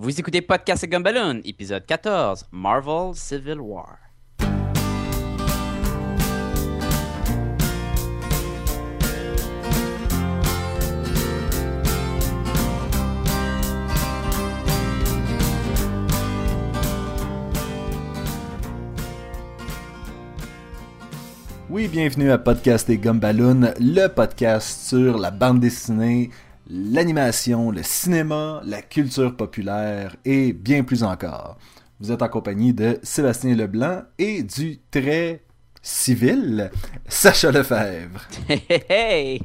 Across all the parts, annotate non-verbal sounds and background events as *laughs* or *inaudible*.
Vous écoutez Podcast et Gumballoon, épisode 14, Marvel Civil War. Oui, bienvenue à Podcast et Gumballoon, le podcast sur la bande dessinée, l'animation, le cinéma, la culture populaire et bien plus encore. Vous êtes en compagnie de Sébastien Leblanc et du très civil Sacha Lefebvre. *laughs* Hey, hey, hey!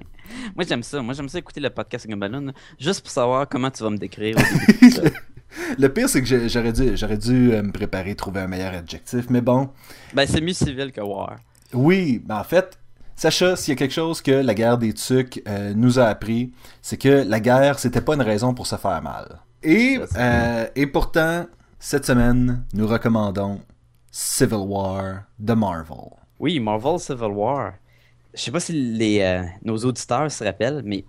Moi, j'aime ça. Moi, j'aime ça écouter le podcast Gumballoon juste pour savoir comment tu vas me décrire. *laughs* Le pire, c'est que j'aurais dû, j'aurais dû euh, me préparer, trouver un meilleur adjectif, mais bon. ben, c'est mieux civil que war. Oui, ben en fait, Sacha, s'il y a quelque chose que la guerre des Tucs euh, nous a appris, c'est que la guerre, c'était pas une raison pour se faire mal. Et, euh, et pourtant, cette semaine, nous recommandons Civil War de Marvel. Oui, Marvel Civil War. Je sais pas si les, euh, nos auditeurs se rappellent, mais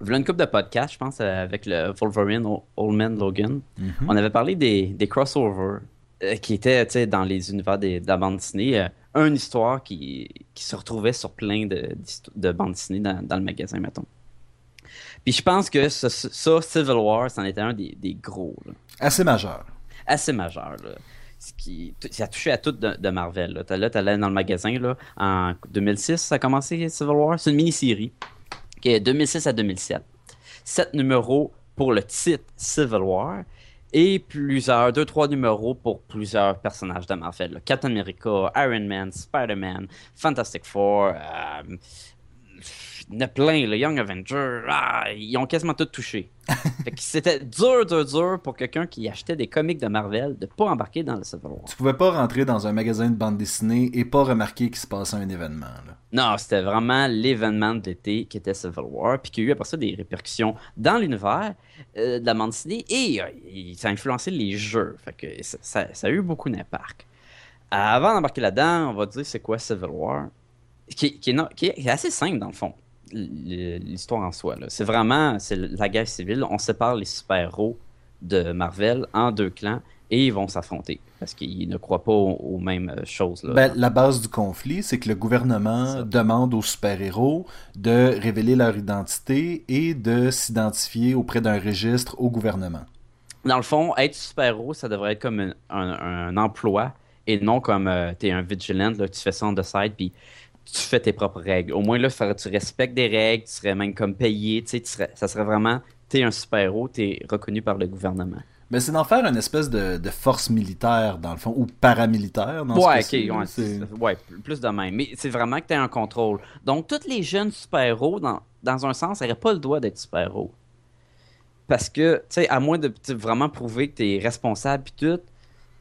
voilà une couple de podcasts, je pense, avec le Wolverine Old Man Logan. On avait parlé des, des crossovers qui étaient dans les univers des, de la bande dessinée. Une histoire qui, qui se retrouvait sur plein de, de bandes dessinées dans, dans le magasin, mettons. Puis je pense que ça, ça, Civil War, c'en était un des, des gros. là Assez majeur. assez majeur. Là. Ce qui, ça a touché à tout de, de Marvel. Là, T'as- là, t'allais dans le magasin là, en 2006, ça a commencé Civil War? C'est une mini-série qui est 2006 à 2007. Sept numéros pour le titre Civil War et plusieurs, deux, trois numéros pour plusieurs personnages de Marvel. là. Captain America, Iron Man, Spider-Man, Fantastic Four, euh, il y en a plein, le Young Avenger, ah, ils ont quasiment tout touché. *laughs* C'était dur, dur, dur pour quelqu'un qui achetait des comics de Marvel de pas embarquer dans le Civil War. Tu pouvais pas rentrer dans un magasin de bande dessinée et pas remarquer qu'il se passait un événement. là. Non, c'était vraiment l'événement de l'été qui était Civil War, puis qui a eu après ça des répercussions dans l'univers euh, de la bande dessinée et euh, il- ça a influencé les jeux. Fait que ça, ça- ça a eu beaucoup d'impact. Avant d'embarquer là-dedans, on va dire c'est quoi Civil War, qui, qui est, non- qui est assez simple dans le fond, l'histoire en soi. C'est vraiment c'est la guerre civile. On sépare les super-héros de Marvel en deux clans et ils vont s'affronter parce qu'ils ne croient pas aux, aux mêmes euh, choses. Là. Ben, la base du conflit, c'est que le gouvernement demande aux super-héros de révéler leur identité et de s'identifier auprès d'un registre au gouvernement. Dans le fond, être super-héros, ça devrait être comme un, un- un emploi et non comme euh, t'es un vigilant, là, tu fais ça on the side, puis tu fais tes propres règles. Au moins, là, tu respectes des règles, tu serais même comme payé, tu sais, tu serais- ça serait vraiment, t'es un super-héros, t'es reconnu par le gouvernement. Mais c'est d'en faire une espèce de, de force militaire, dans le fond, ou paramilitaire, dans Ouais, ce ok, ouais, ouais, pl- plus de même. Mais c'est vraiment que t'as un contrôle. Donc, tous les jeunes super-héros, dans, dans un sens, n'auraient pas le droit d'être super-héros. Parce que, tu sais, à moins de vraiment prouver que t'es responsable puis tout, tu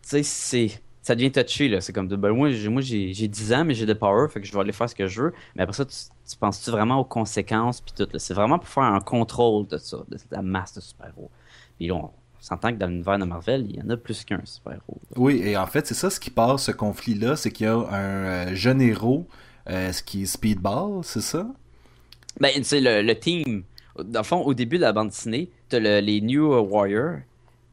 sais, c'est... Ça devient touché, là. C'est comme, ben, moi, j'ai, moi j'ai, j'ai 10 ans, mais j'ai de power, fait que je vais aller faire ce que je veux. Mais après ça, tu, tu penses-tu vraiment aux conséquences puis tout, là? C'est vraiment pour faire un contrôle de ça, de la masse de super-héros. Puis là, on s'entend que dans l'univers de Marvel, il y en a plus qu'un super-héros. Oui, et en fait, c'est ça ce qui passe, ce conflit-là, c'est qu'il y a un euh, jeune héros, euh, ce qui est Speedball, c'est ça? Ben, c'est le, le team. Dans le fond, au début de la bande dessinée, t'as le- les New Warriors.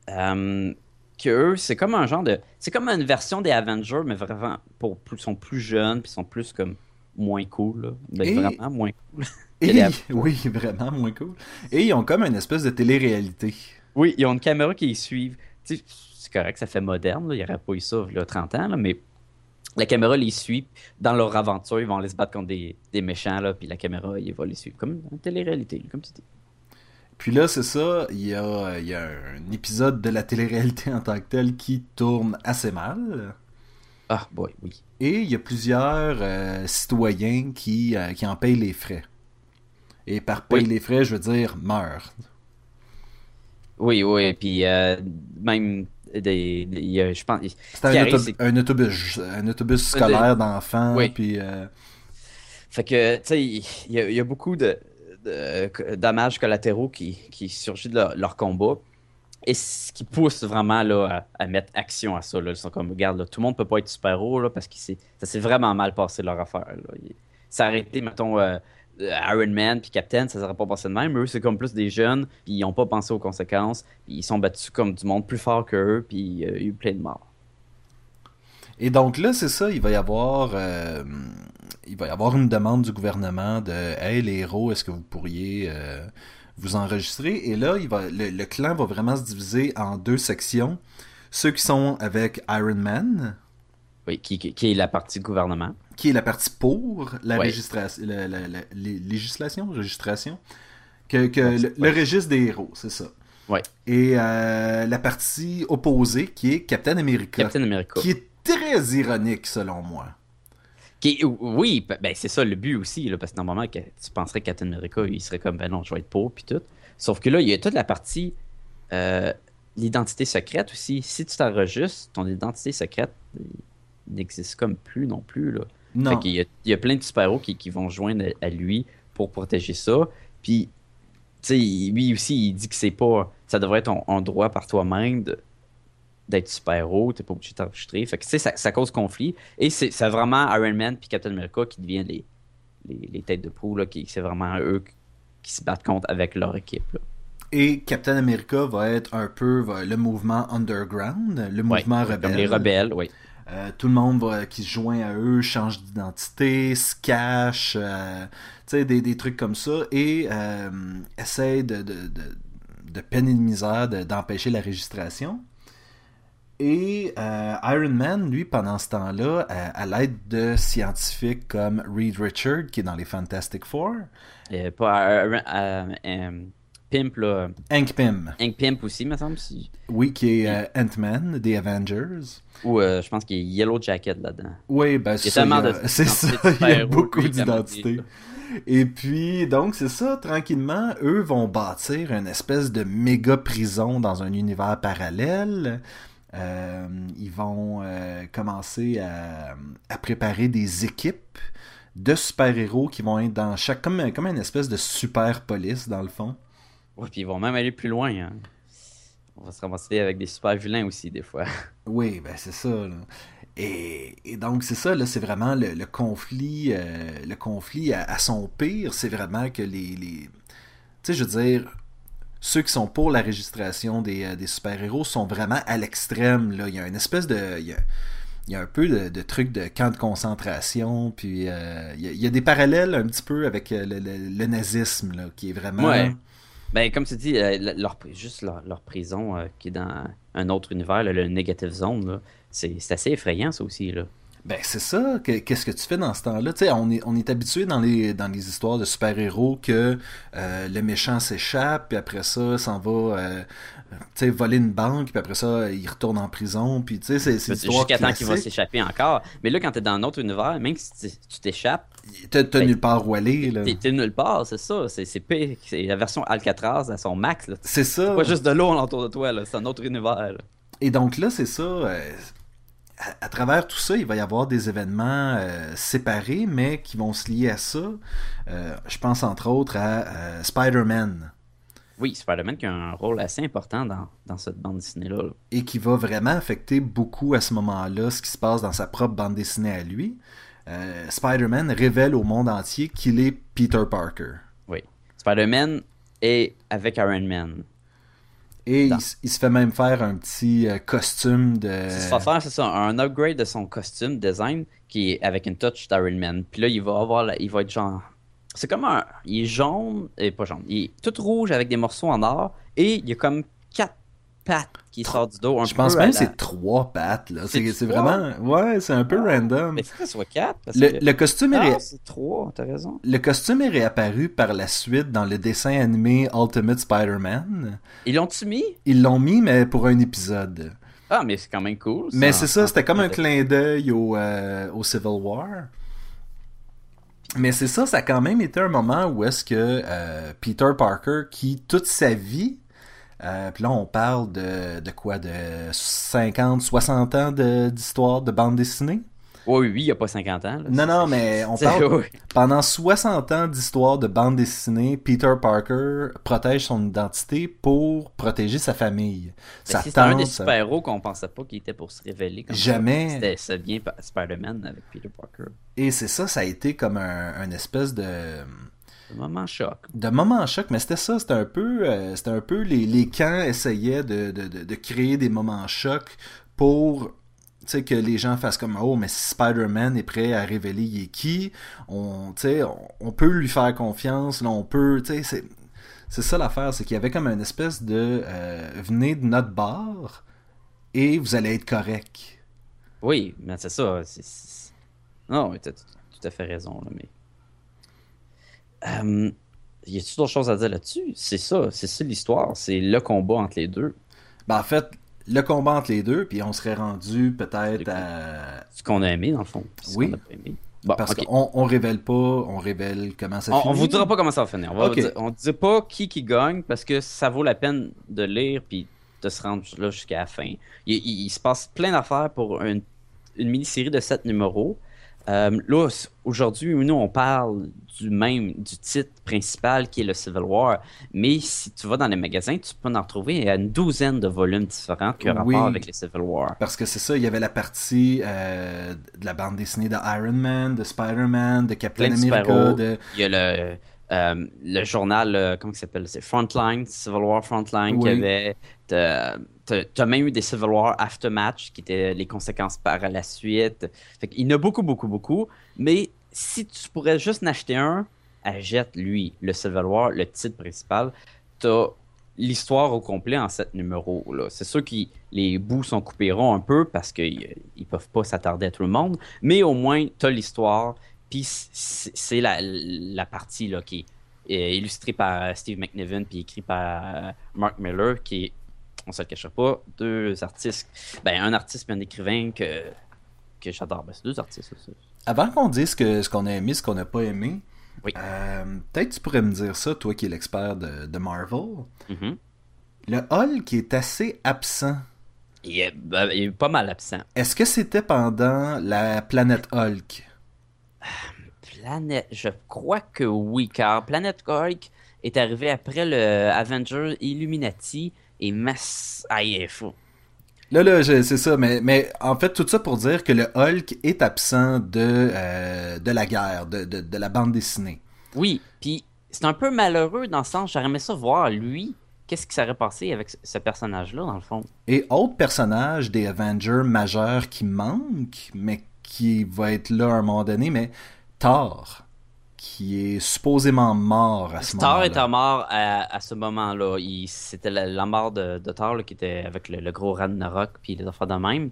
Euh, que eux, c'est comme un genre de. C'est comme une version des Avengers, mais vraiment, pour plus, sont plus jeunes, puis sont plus comme moins cool. Là. Ben, Et- vraiment moins cool. *laughs* Et, oui, vraiment, moins cool. Et ils ont comme une espèce de télé-réalité. Oui, ils ont une caméra qui les suivent. C'est correct, ça fait moderne. là. Il n'y aurait pas eu ça il y a 30 ans, là, mais la caméra les suit. Dans leur aventure, ils vont aller se battre contre des, des méchants, là, puis la caméra, il va les suivre. Comme une télé-réalité, comme tu dis. Puis là, c'est ça, il y a, il y a un épisode de la télé-réalité en tant que tel qui tourne assez mal. Ah, boy, oui. Et il y a plusieurs euh, citoyens qui, euh, qui en payent les frais. Et par paye Oui. les frais, je veux dire meurent. Oui, oui, puis euh, même des, des- il y a- je pense. C'est un, un autobus, un autobus scolaire d'enfants. Oui. Puis Fait que, tu sais, il y, a- il y a beaucoup de, de- dommages collatéraux qui, qui surgissent de leur, combat. Et ce qui pousse vraiment là, à, mettre action à ça. Là. Ils sont comme, regarde, là, tout le monde peut pas être super-héros parce que ça s'est vraiment mal passé leur affaire. Arrêté, mettons, euh, euh, Iron Man puis Captain, ça serait pas passé de même. Eux, c'est comme plus des jeunes, puis ils n'ont pas pensé aux conséquences. Ils sont battus comme du monde plus fort qu'eux, puis il y a eu plein de morts. Et donc là, c'est ça, il va y avoir euh, il va y avoir une demande du gouvernement de Hey les héros, est-ce que vous pourriez euh, vous enregistrer? Et là, il va, le, le, clan va vraiment se diviser en deux sections. Ceux qui sont avec Iron Man. Oui, qui, est la partie gouvernement. Qui est la partie pour la, registration, la, la, la, législation, registration. Que, que le, registre des héros, c'est ça. Et euh, la partie opposée qui est Captain America. Captain America. Qui est très ironique selon moi. Qui, oui, ben c'est ça le but aussi, là, parce que normalement, tu penserais que Captain America, il serait comme, ben non, je vais être pauvre, puis tout. Sauf que là, il y a toute la partie, euh, l'identité secrète aussi. Si tu t'enregistres, ton identité secrète n'existe comme plus non plus, là. Non. il, y a, il y a plein de super-héros qui, qui, vont joindre à lui pour protéger ça. Puis, tu sais, lui aussi, il dit que c'est pas, ça devrait être un droit par toi-même de d'être super-héros, t'es pas obligé de t'enregistrer. Fait que, tu sais, ça, ça, cause conflit. Et c'est vraiment Iron Man puis Captain America qui deviennent les, les, les têtes de proue, là, qui c'est vraiment eux qui se battent contre avec leur équipe, là. Et Captain America va être un peu va, le mouvement underground, le mouvement ouais, rebelle. Comme les rebelles, oui. Euh, tout le monde va, qui se joint à eux change d'identité, se cache, euh, des, des trucs comme ça, et euh, essaie de, de, de, de peine et de misère d'empêcher la registration. Et euh, Iron Man, lui, pendant ce temps-là, à, à l'aide de scientifiques comme Reed Richard, qui est dans les Fantastic Four. Et pas euh, euh, Pimp, là. Hank Pym. Hank Pimp aussi, me semble. Si... Oui, qui est Ant-Man, des Avengers. Ou je pense qu'il y a Yellow Jacket là-dedans. Oui, ben *laughs* c'est ça. C'est ça, il y a beaucoup d'identités. Et puis, donc, c'est ça, tranquillement, eux vont bâtir une espèce de méga prison dans un univers parallèle. Euh, ils vont euh, commencer à, à, préparer des équipes de super-héros qui vont être dans chaque. comme, comme une espèce de super police, dans le fond. Oui, puis ils vont même aller plus loin. Hein. On va se ramasser avec des super vilains aussi, des fois. *laughs* Oui, ben c'est ça. Là. Et, et, donc, c'est ça, là, c'est vraiment le, le conflit, euh, le conflit à, à son pire, c'est vraiment que les. les... Tu sais, je veux dire, ceux qui sont pour la registration des, euh, des super-héros sont vraiment à l'extrême. Il y a une espèce de. Il y a, un peu de, de trucs de camp de concentration, puis euh, il, y a, des parallèles un petit peu avec le, le, nazisme, là, qui est vraiment. Ben, comme tu dis, euh, juste leur, prison euh, qui est dans un autre univers, le Negative Zone, c'est assez effrayant, ça aussi. Là. Ben c'est ça, qu'est-ce que tu fais dans ce temps-là? Tu sais, on est, on est habitué dans les, dans les histoires de super-héros que euh, le méchant s'échappe, puis après ça, s'en va euh, tu sais, voler une banque, puis après ça, il retourne en prison, puis tu sais, c'est c'est Jusqu'à temps qu'il va s'échapper encore. Mais là, quand t'es dans un autre univers, même si tu t'échappes... T'as ben, nulle part où aller, là. T'es nulle part, c'est ça. C'est pire. C'est la version Alcatraz à son max, là. C'est ça. pas juste de l'eau autour de toi, là. C'est un autre univers, là. Et donc là, c'est ça... Euh, à, à, travers tout ça, il va y avoir des événements euh, séparés, mais qui vont se lier à ça. Euh, je pense entre autres à euh, Spider-Man. Oui, Spider-Man qui a un rôle assez important dans, dans cette bande dessinée-là. Là. Et qui va vraiment affecter beaucoup à ce moment-là ce qui se passe dans sa propre bande dessinée à lui. Spider-Man révèle au monde entier qu'il est Peter Parker. Oui. Spider-Man est avec Iron Man. Et il, il, se fait même faire un petit euh, costume de. Il se fait faire, c'est ça, un upgrade de son costume design qui est avec une touch d'Iron Man. Puis là, il va avoir, la, il va être genre. C'est comme un. Il est jaune, et pas jaune, il est tout rouge avec des morceaux en or et il y a comme pattes qui sortent du dos. Un je pense même que la... c'est trois pattes. là. C'est vraiment. Ouais, c'est un peu ah, random. Mais c'est que ce soit quatre. Parce le, que... le costume ah, est. c'est trois, t'as raison. Le costume est réapparu par la suite dans le dessin animé Ultimate Spider-Man. Ils l'ont-tu mis? Ils l'ont mis, mais pour un épisode. Ah, mais c'est quand même cool. Ça. Mais c'est ça, c'était comme un clin d'œil au, euh, au Civil War. Mais c'est ça, ça a quand même été un moment où est-ce que euh, Peter Parker, qui toute sa vie euh, puis là, on parle de, de quoi? De 50, 60 ans d'histoire de, de, bande dessinée? Oui, oui, il n'y a pas 50 ans. Là. Non, non, mais *laughs* on parle. Oui. Pendant 60 ans d'histoire de bande dessinée, Peter Parker protège son identité pour protéger sa famille. Sa c'est un des super-héros qu'on pensait pas qu'il était pour se révéler. Comme Jamais. C'était ça bien Spider-Man avec Peter Parker. Et c'est ça, ça a été comme un, un espèce de De moments choc. De moments choc, mais c'était ça, c'était un peu, euh, c'était un peu les, les camps essayaient de, de, de, de créer des moments choc pour que les gens fassent comme oh mais si Spider-Man est prêt à révéler il est qui? On peut lui faire confiance là on peut c'est c'est ça l'affaire c'est qu'il y avait comme une espèce de euh, venez de notre bar et vous allez être correct Oui, mais c'est ça. c'est- c'est- Non, tu as tout à fait raison, là, mais. Euh, y a-tu d'autres choses à dire là-dessus? C'est ça, c'est ça l'histoire. C'est le combat entre les deux. ben en fait le combat entre les deux puis on serait rendu peut-être à Ce qu'on a aimé, dans le fond. Oui. qu'on a pas aimé. Bon, parce qu'on on révèle pas on révèle comment ça On, finit on vous dira pas comment ça va finir. On va Ok. dire- on dit pas qui qui gagne parce que ça vaut la peine de lire puis de se rendre là jusqu'à la fin. Il, il- il se passe plein d'affaires pour une, une mini-série de 7 numéros. Euh, là, aujourd'hui, nous, on parle du même, du titre principal qui est le Civil War. Mais si tu vas dans les magasins, tu peux en retrouver une douzaine de volumes différents qui ont Oui. rapport avec les Civil War. Parce que c'est ça, il y avait la partie euh, de la bande dessinée de Iron Man, de Spider-Man, de Captain de America, de... Il y a le, euh, le journal, comment il s'appelle? C'est Frontline, Civil War Frontline, qui avait. T'as- t'as même eu des Civil War Aftermatch, qui étaient les conséquences par la suite. Fait il y en a beaucoup, beaucoup, beaucoup. Mais si tu pourrais juste en acheter un, achète lui, le Civil War, le titre principal. T'as l'histoire au complet en sept numéros. C'est sûr que les bouts sont coupés ronds un peu parce qu'ils ils peuvent pas s'attarder à tout le monde. Mais au moins, t'as l'histoire. Puis c'est la, partie là, qui est euh, illustrée par Steve McNiven puis écrit par euh, Mark Miller, qui est, on se le cachera pas, deux artistes, ben un artiste et un écrivain que, que j'adore. Ben, c'est deux artistes. ça. Avant qu'on dise que, ce qu'on a aimé, ce qu'on n'a pas aimé, Oui. euh, peut-être tu pourrais me dire ça, toi qui es l'expert de, de Marvel. Mhm. Le Hulk est assez absent. il, est, ben, il est pas mal absent. Est-ce que c'était pendant la planète Hulk? Planète, je crois que oui, car Planète Hulk est arrivé après le Avenger Illuminati et Mass. Ah, il est fou. Là, là, c'est ça, mais, mais en fait, tout ça pour dire que le Hulk est absent de, euh, de la guerre, de, de, de la bande dessinée. Oui, puis c'est un peu malheureux dans le sens, j'aurais aimé ça voir lui, qu'est-ce qui serait passé avec ce- ce personnage-là, dans le fond. Et autre personnage des Avengers majeurs qui manque, mais qui va être là à un moment donné, mais Thor, qui est supposément mort à ce Thor moment-là. était mort à, à ce moment-là. C'était la, la mort de, de Thor là, qui était avec le, le gros Ragnarok puis les affaires de même.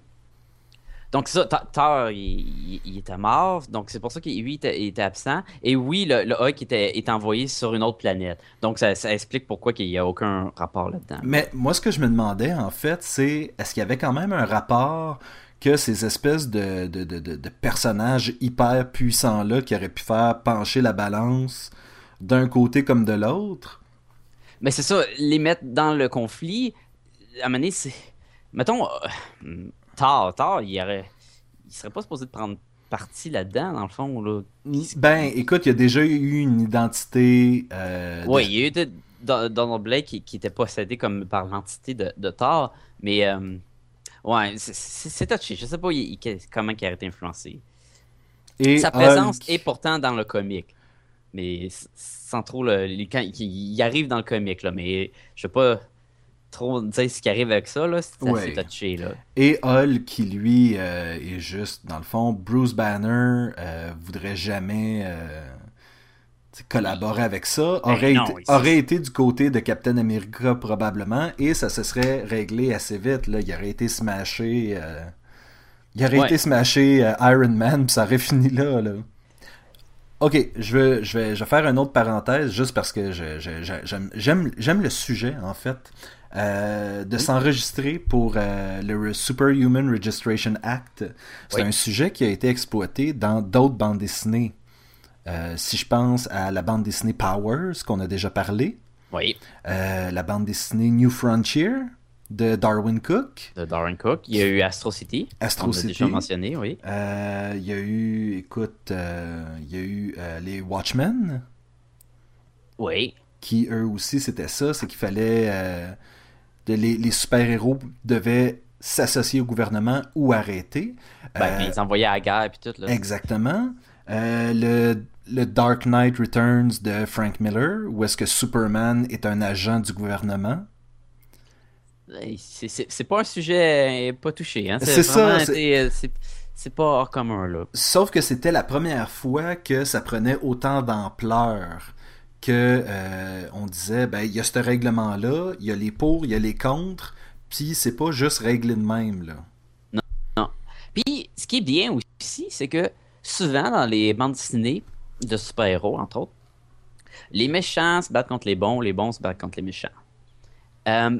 Donc ça, Th- Thor, il, il- il était mort, donc c'est pour ça qu'il était, il était absent. Et oui, le, le Hulk était, est envoyé sur une autre planète. Donc ça, ça explique pourquoi il n'y a aucun rapport là-dedans. Mais moi, ce que je me demandais, en fait, c'est est-ce qu'il y avait quand même un rapport que ces espèces de, de, de, de- personnages hyper puissants-là qui auraient pu faire pencher la balance d'un côté comme de l'autre? Mais c'est ça, les mettre dans le conflit, à un moment donné, c'est. Mettons, euh, Thor, Thor, il aurait. Il serait pas supposé de prendre parti là-dedans, dans le fond, là. Ben, écoute, il y a déjà eu une identité... euh, de- Oui, il y a eu de- Don- Donald Blake qui, qui était possédé comme par l'entité de, de Thor, mais euh, ouais, c'est- touché. Je sais pas il- il- comment il a été influencé. et Sa présence Hulk- est pourtant dans le comic, mais sans trop le. Quand, il, il arrive dans le comic, là, mais je sais pas trop dire ce qui arrive avec ça, là. C'est Ouais. touché, là. Et Hulk, qui lui euh, est juste, dans le fond, Bruce Banner euh, voudrait jamais euh, collaborer avec ça, Ben aurait, non, été, aurait été du côté de Captain America probablement, et ça se serait réglé assez vite. Là. Il aurait été smashé. euh, il aurait Ouais. été smashé euh, Iron Man, puis ça aurait *laughs* fini là. là. Ok, je vais, je, vais, je vais faire une autre parenthèse juste parce que j'aime le sujet en fait euh, de s'enregistrer pour le Superhuman Registration Act. C'est Oui. un sujet qui a été exploité dans d'autres bandes dessinées. Euh, si je pense à la bande dessinée Powers qu'on a déjà parlé, Oui, euh, la bande dessinée New Frontier de Darwin Cook, de Darren Cook. Il y a eu Astro City. Astro on City. déjà mentionné, oui. Euh, il y a eu, écoute, il y a eu les Watchmen. Oui. qui eux aussi c'était ça, c'est qu'il fallait de- les, les super-héros devaient s'associer au gouvernement ou arrêter. Ben, ils envoyaient à la guerre puis tout, là. exactement. Euh, le le Dark Knight Returns de Frank Miller, où est-ce que Superman est un agent du gouvernement. C'est pas un sujet pas touché. Hein? C'est ça. C'est pas hors commun, là. Sauf que c'était la première fois que ça prenait autant d'ampleur que euh, on disait, ben, il y a ce règlement-là, il y a les pour, il y a les contre, puis c'est pas juste réglé de même, là. Non, non. Puis, ce qui est bien aussi, c'est que souvent, dans les bandes dessinées de super-héros, entre autres, les méchants se battent contre les bons, les bons se battent contre les méchants. Euh,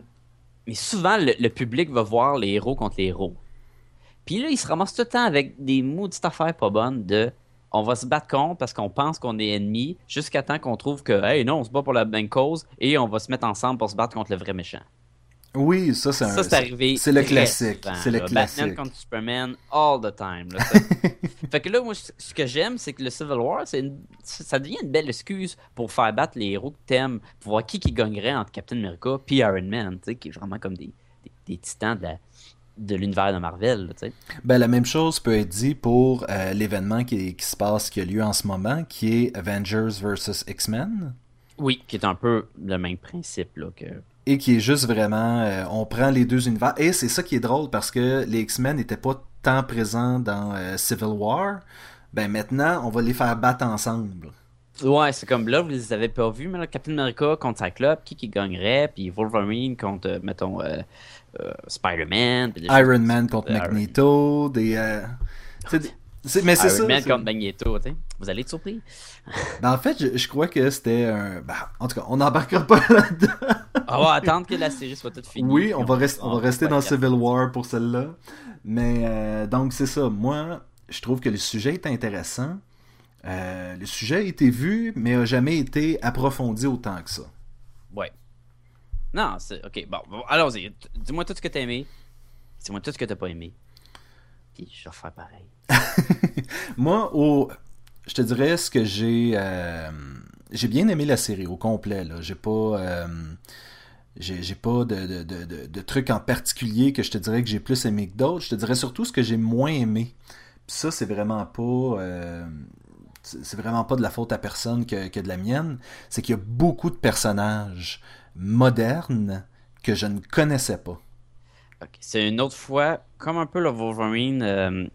mais souvent, le, public va voir les héros contre les héros. Puis là, ils se ramassent tout le temps avec des maudites affaires pas bonnes de on va se battre contre parce qu'on pense qu'on est ennemi jusqu'à temps qu'on trouve que, hey, non, on se bat pour la bonne cause et on va se mettre ensemble pour se battre contre le vrai méchant. Oui, ça, c'est Ça, c'est arrivé. C'est le classique. C'est le classique. Batman contre Superman all the time. *laughs* fait que là, moi, ce que j'aime, c'est que le Civil War, une... ça devient une belle excuse pour faire battre les héros que t'aimes, pour voir qui qui gagnerait entre Captain America et Iron Man, qui est vraiment comme des, des, titans de de l'univers de Marvel. sais. ben, la même chose peut être dit pour euh, l'événement qui, qui, se passe, qui a lieu en ce moment, qui est Avengers vs. X-Men. Oui, qui est un peu le même principe. Là, que et qui est juste vraiment, euh, on prend les deux univers. Et c'est ça qui est drôle parce que les X-Men n'étaient pas tant présents dans euh, Civil War. Ben maintenant, on va les faire battre ensemble. Ouais, c'est comme là, vous les avez pas vus, mais là, Captain America contre Cyclope, qui qui gagnerait, puis Wolverine contre, euh, mettons, Spider-Man. Iron Man contre Magneto, des... Mais c'est ça. Contre Magneto, vous allez être surpris. ben, en fait, je, je crois que c'était un. Ben, en tout cas, on n'embarquera pas là-dedans. on va attendre que la série soit toute finie. Oui, on, va, on va rester dans Civil War pour celle-là. Mais euh, donc, c'est ça. Moi, je trouve que le sujet est intéressant. Euh, le sujet a été vu, mais a jamais été approfondi autant que ça. Ouais. Non, c'est. Ok, bon, bon allons-y. Dis-moi tout ce que t'as aimé. Dis-moi tout ce que t'as pas aimé. Je pareil. *laughs* Moi, au, je te dirais ce que j'ai. Euh, j'ai bien aimé la série au complet. Là. J'ai pas. Euh, j'ai, pas de, de, de, trucs en particulier que je te dirais que j'ai plus aimé que d'autres. Je te dirais surtout ce que j'ai moins aimé. Ça, c'est vraiment pas. Euh, c'est vraiment pas de la faute à personne que, que de la mienne. C'est qu'il y a beaucoup de personnages modernes que je ne connaissais pas. C'est une autre fois, comme un peu le Wolverine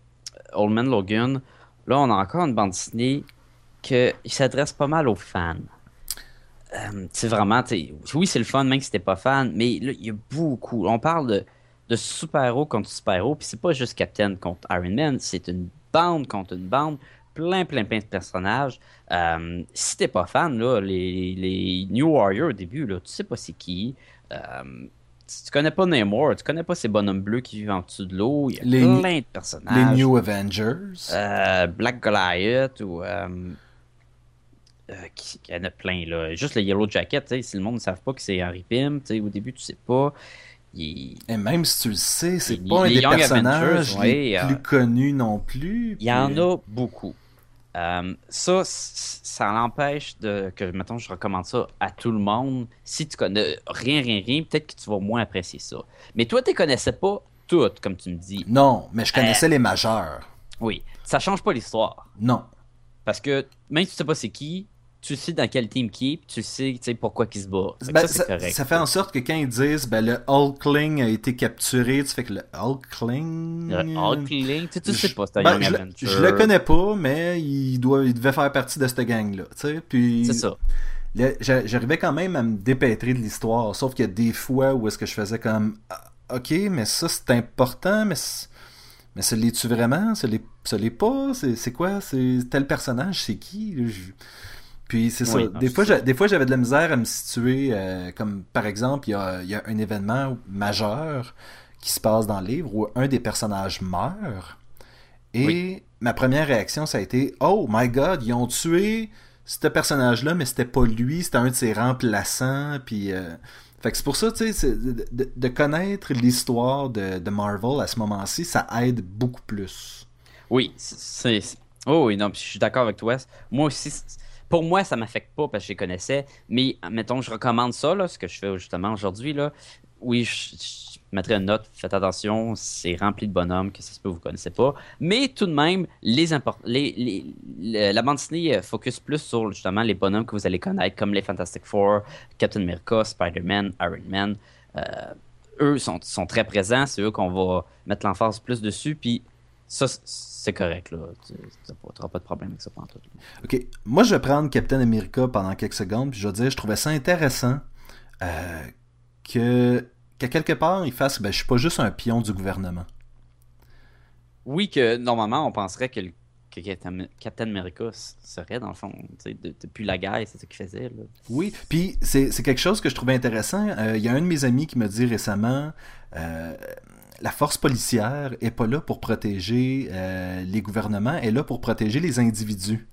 Old Man Logan, là, on a encore une bande dessinée qui s'adresse pas mal aux fans. Euh, c'est vraiment, oui, c'est le fun, même si t'es pas fan, mais il y a beaucoup. On parle de, super-héros contre super-héros, puis c'est pas juste Captain contre Iron Man, c'est une bande contre une bande, plein, plein, plein de personnages. Euh, si t'es pas fan, là, les, New Warriors au début, là, tu sais pas c'est qui. Euh, tu connais pas Namor, tu connais pas ces bonhommes bleus qui vivent en dessous de l'eau, il y a les, plein de personnages. Les New Avengers. Euh, Black Goliath ou. Euh, euh, il y en a plein, là. Juste le Yellow Jacket, si le monde ne savent pas que c'est Henry Pym, au début, tu sais pas. Et même si tu le sais, c'est pas un des personnages les plus connus non plus. Il y en a beaucoup. Euh, ça, ça l'empêche de que, mettons, je recommande ça à tout le monde. Si tu connais rien, rien, rien, peut-être que tu vas moins apprécier ça. Mais toi, tu connaissais pas toutes, comme tu me dis. Non, mais je connaissais euh, les majeurs. Oui. Ça change pas l'histoire. Non. Parce que même si tu sais pas c'est qui, tu sais dans quel team qui est, puis tu sais pourquoi il se bat. Ben, ça, ça, fait en sorte que quand ils disent ben, le Hulkling a été capturé, tu fais que le Hulkling? Le Hulkling, tu, sais pas, c'est ben, je, je, le connais pas, mais il, doit, il devait faire partie de cette gang-là. C'est ça. J'arrivais quand même à me dépêtrer de l'histoire, sauf qu'il y a des fois où est-ce que je faisais comme ah, Ok, mais ça c'est important, mais. Mais ça l'est-tu vraiment? Ça l'est pas? C'est quoi? C'est tel personnage? C'est qui? Puis c'est ça. des, fois, des fois, j'avais de la misère à me situer, euh, comme par exemple, il y a, un événement majeur qui se passe dans le livre où un des personnages meurt. Et ma première réaction, ça a été Oh my god, ils ont tué ce personnage-là, mais c'était pas lui, c'était un de ses remplaçants. Puis. Euh, fait que c'est pour ça, tu sais, de, connaître l'histoire de, de, Marvel à ce moment-ci, ça aide beaucoup plus. Oui, c'est. Oh oui, non, je suis d'accord avec toi. Moi aussi, pour moi, ça m'affecte pas parce que je les connaissais. Mais mettons, je recommande ça, là, ce que je fais justement aujourd'hui. Là. Oui, mettrai une note, faites attention, c'est rempli de bonhommes que ça se peut vous connaissez pas. Mais tout de même, les, les, la bande dessinée focus plus sur justement les bonhommes que vous allez connaître, comme les Fantastic Four, Captain America, Spider-Man, Iron Man. Euh, eux sont, sont, très présents, c'est eux qu'on va mettre l'emphase plus dessus, puis ça, c'est correct, là. Tu n'auras pas de problème avec ça pendant tout. Ok, moi je vais prendre Captain America pendant quelques secondes, puis je vais dire, je trouvais ça intéressant euh, que qu'à quelque part, il fasse ben, je suis pas juste un pion du gouvernement. Oui, que normalement, on penserait que, Captain America serait, dans le fond, depuis la guerre, c'est ce qu'il faisait. Oui, puis c'est quelque chose que je trouvais intéressant. Euh, il y a un de mes amis qui me dit récemment euh, la force policière est pas là pour protéger euh, les gouvernements, elle est là pour protéger les individus.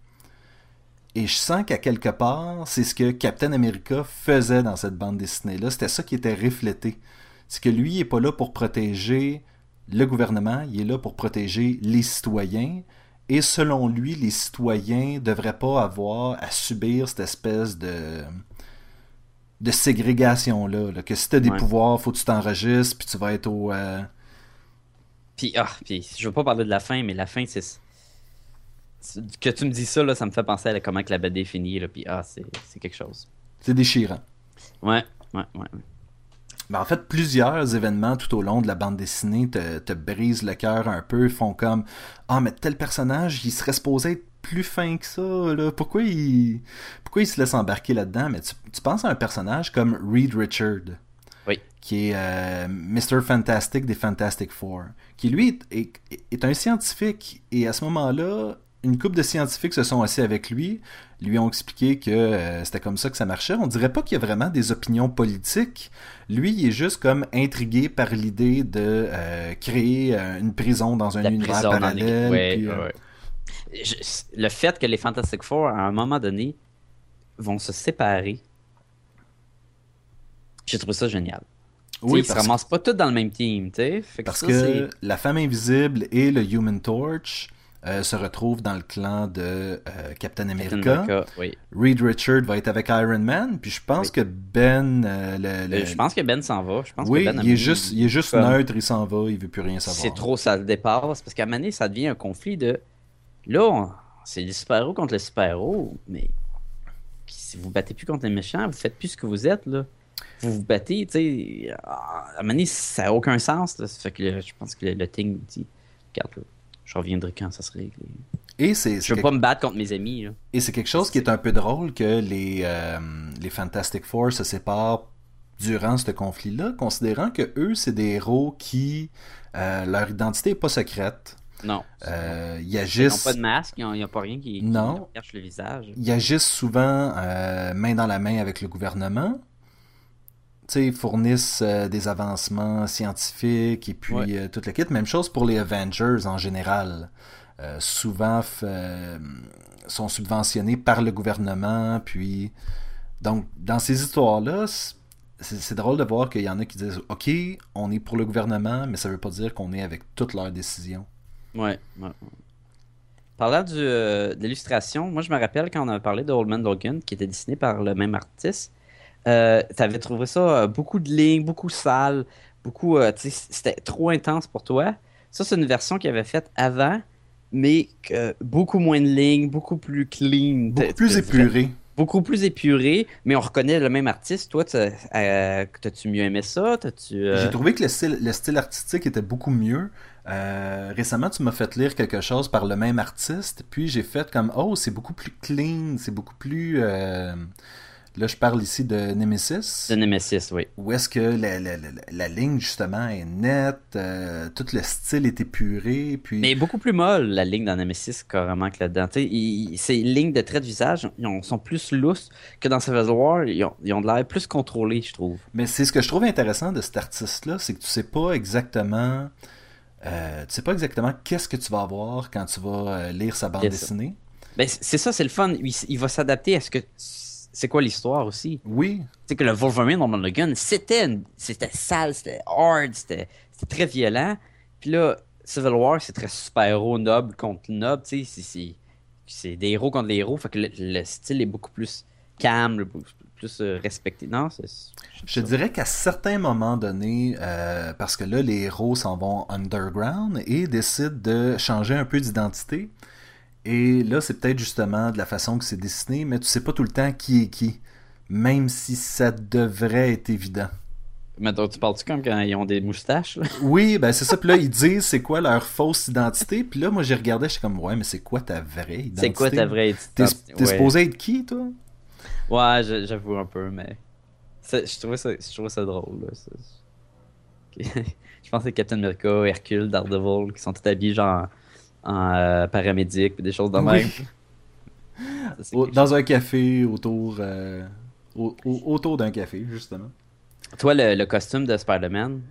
Et je sens qu'à quelque part, c'est ce que Captain America faisait dans cette bande dessinée-là. C'était ça qui était reflété. C'est que lui, il n'est pas là pour protéger le gouvernement, il est là pour protéger les citoyens. Et selon lui, les citoyens ne devraient pas avoir à subir cette espèce de de ségrégation-là. que si tu as des pouvoirs, faut que tu t'enregistres, puis tu vas être au... Euh, puis, ah, puis, je veux pas parler de la fin, mais la fin, c'est que tu me dis ça, là, ça me fait penser à comment que la BD finit, là, puis ah, c'est quelque chose. C'est déchirant. Ouais, ouais, ouais. Ben, en fait, plusieurs événements tout au long de la bande dessinée te, te brisent le cœur un peu, font comme Ah, mais tel personnage, il serait supposé être plus fin que ça, là. Pourquoi il, pourquoi il se laisse embarquer là-dedans? Mais tu, tu, penses à un personnage comme Reed Richard. Qui est euh, Mr. Fantastic des Fantastic Four. Qui, lui, est, est un scientifique. Et à ce moment-là, une couple de scientifiques se sont assis avec lui, lui ont expliqué que euh, c'était comme ça que ça marchait. On dirait pas qu'il y a vraiment des opinions politiques. Lui, il est juste comme intrigué par l'idée de euh, créer euh, une prison dans un univers parallèle. le fait que les Fantastic Four, à un moment donné, vont se séparer, j'ai trouvé ça génial. Oui, ils se ramassent pas tous dans le même team, Parce que la femme invisible et le Human Torch euh, se retrouve dans le clan de euh, Captain America. Reed Richard va être avec Iron Man, puis je pense que Ben... Euh, je pense que Ben s'en va. Je pense oui, que ben il, est juste, il est juste neutre, il s'en va, il veut plus rien savoir. C'est trop, ça le dépasse, parce qu'à un moment donné, ça devient un conflit de... Là, c'est les super-héros contre les super-héros, mais si vous battez plus contre les méchants, vous faites plus ce que vous êtes, là. Vous vous battez, tu sais... À un moment donné, ça n'a aucun sens, là. Ça fait que je pense que le, le Ting dit... Regarde, là je reviendrai quand ça sera réglé. Et c'est, je veux pas me battre contre mes amis. Et c'est quelque chose qui est un peu drôle que les, euh, les Fantastic Four se séparent durant ce conflit-là, considérant que eux, c'est des héros qui. Euh, leur identité n'est pas secrète. Non. Euh, ils agissent. Ils n'ont pas de masque, il n'y a, pas rien qui, non. cache le visage. Ils agissent souvent main dans la main avec le gouvernement ils fournissent euh, des avancements scientifiques et puis euh, toute la kit. Même chose pour les Avengers en général. Euh, souvent sont subventionnés par le gouvernement. Puis donc dans ces histoires-là, c'est drôle de voir qu'il y en a qui disent OK, on est pour le gouvernement, mais ça veut pas dire qu'on est avec toutes leurs décisions. Ouais. Parlant du, de l'illustration, moi je me rappelle quand on a parlé de Old Man Logan, qui était dessiné par le même artiste. Euh, tu avais trouvé ça euh, beaucoup de lignes, beaucoup sale, beaucoup. Euh, c'était trop intense pour toi. Ça, c'est une version qu'il avait faite avant, mais beaucoup moins de lignes, beaucoup plus clean. Beaucoup plus épuré. Beaucoup plus épuré, mais on reconnaît le même artiste. Toi, t'as-tu mieux aimé ça? J'ai trouvé que le style, le style, artistique était beaucoup mieux. récemment, tu m'as fait lire quelque chose par le même artiste, puis j'ai fait comme Oh, c'est beaucoup plus clean, c'est beaucoup plus. Là, je parle ici de Nemesis. De Nemesis, oui. Où est-ce que la, ligne, justement, est nette, euh, tout le style est épuré. Puis... Mais beaucoup plus molle, la ligne dans Nemesis, carrément, que là-dedans. ces lignes de trait de visage ils sont plus lousses que dans Civil War. Ils ont, ils ont de l'air plus contrôlés, je trouve. Mais c'est ce que je trouve intéressant de cet artiste-là, c'est que tu sais pas exactement... Euh, tu sais pas exactement qu'est-ce que tu vas avoir quand tu vas euh, lire sa bande dessinée. Ben, c'est ça, c'est le fun. il va s'adapter à ce que c'est quoi l'histoire aussi? Oui. Sais que le Wolverine dans Logan, c'était c'était sale, c'était hard, c'était très violent. Puis là, Civil War, c'est très super-héros noble contre noble, tu sais, c'est des héros contre les héros, fait que le, style est beaucoup plus calme, plus euh, respecté. Non, c'est. Je dirais qu'à certains moments donnés, euh, parce que là, les héros s'en vont underground et décident de changer un peu d'identité. Et là, c'est peut-être justement de la façon que c'est dessiné, mais tu sais pas tout le temps qui est qui, même si ça devrait être évident. Mais donc, tu parles-tu comme quand ils ont des moustaches? Là? Oui, ben c'est ça. Puis là, ils disent c'est quoi leur fausse identité. Puis là, moi, j'ai regardé, je suis comme, ouais, mais c'est quoi ta vraie identité? C'est quoi ta vraie identité? T'es ouais. supposé être qui, toi? Ouais, j'avoue un peu, mais. Je trouvais, ça, je trouvais ça drôle. Là. *laughs* je pense que c'est Captain America, Hercule, Daredevil, qui sont tous habillés genre en euh, paramédic, des choses de même. *laughs* Oui. Dans un café, autour, euh, au, autour d'un café, justement. Toi, le, le costume de Spider-Man,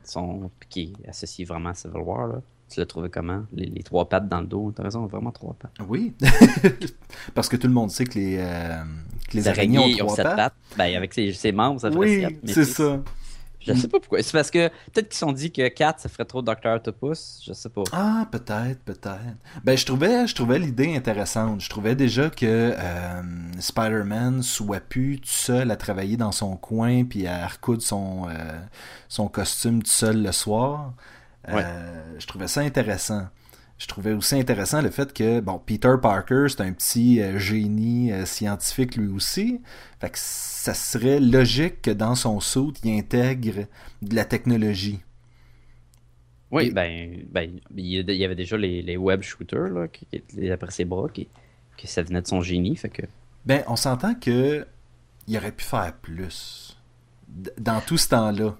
qui est associé vraiment à Civil War, là, tu l'as trouvé comment? Les, les, trois pattes dans le dos, t'as raison, vraiment trois pattes. Oui, *laughs* parce que tout le monde sait que les, euh, que les, les araignées, araignées ont, trois pattes. Ben, avec ses, ses membres, ça ferait Oui, c'est ça. Je sais pas pourquoi. C'est parce que peut-être qu'ils se sont dit que 4, ça ferait trop Dr. Octopus. Je sais pas. Ah, peut-être, peut-être. Ben, je trouvais, je trouvais l'idée intéressante. Je trouvais déjà que euh, Spider-Man soit plus tout seul à travailler dans son coin puis à recoudre son, euh, son costume tout seul le soir. Euh, Je trouvais ça intéressant. Je trouvais aussi intéressant le fait que, bon, Peter Parker, c'est un petit euh, génie euh, scientifique lui aussi. Fait que ça serait logique que dans son saut, il intègre de la technologie. Oui, Et- ben, ben, il y avait déjà les, les web shooters, là, qui qui étaient après ses bras, qui, que ça venait de son génie. Fait que. Ben, on s'entend que il aurait pu faire plus dans tout ce temps-là.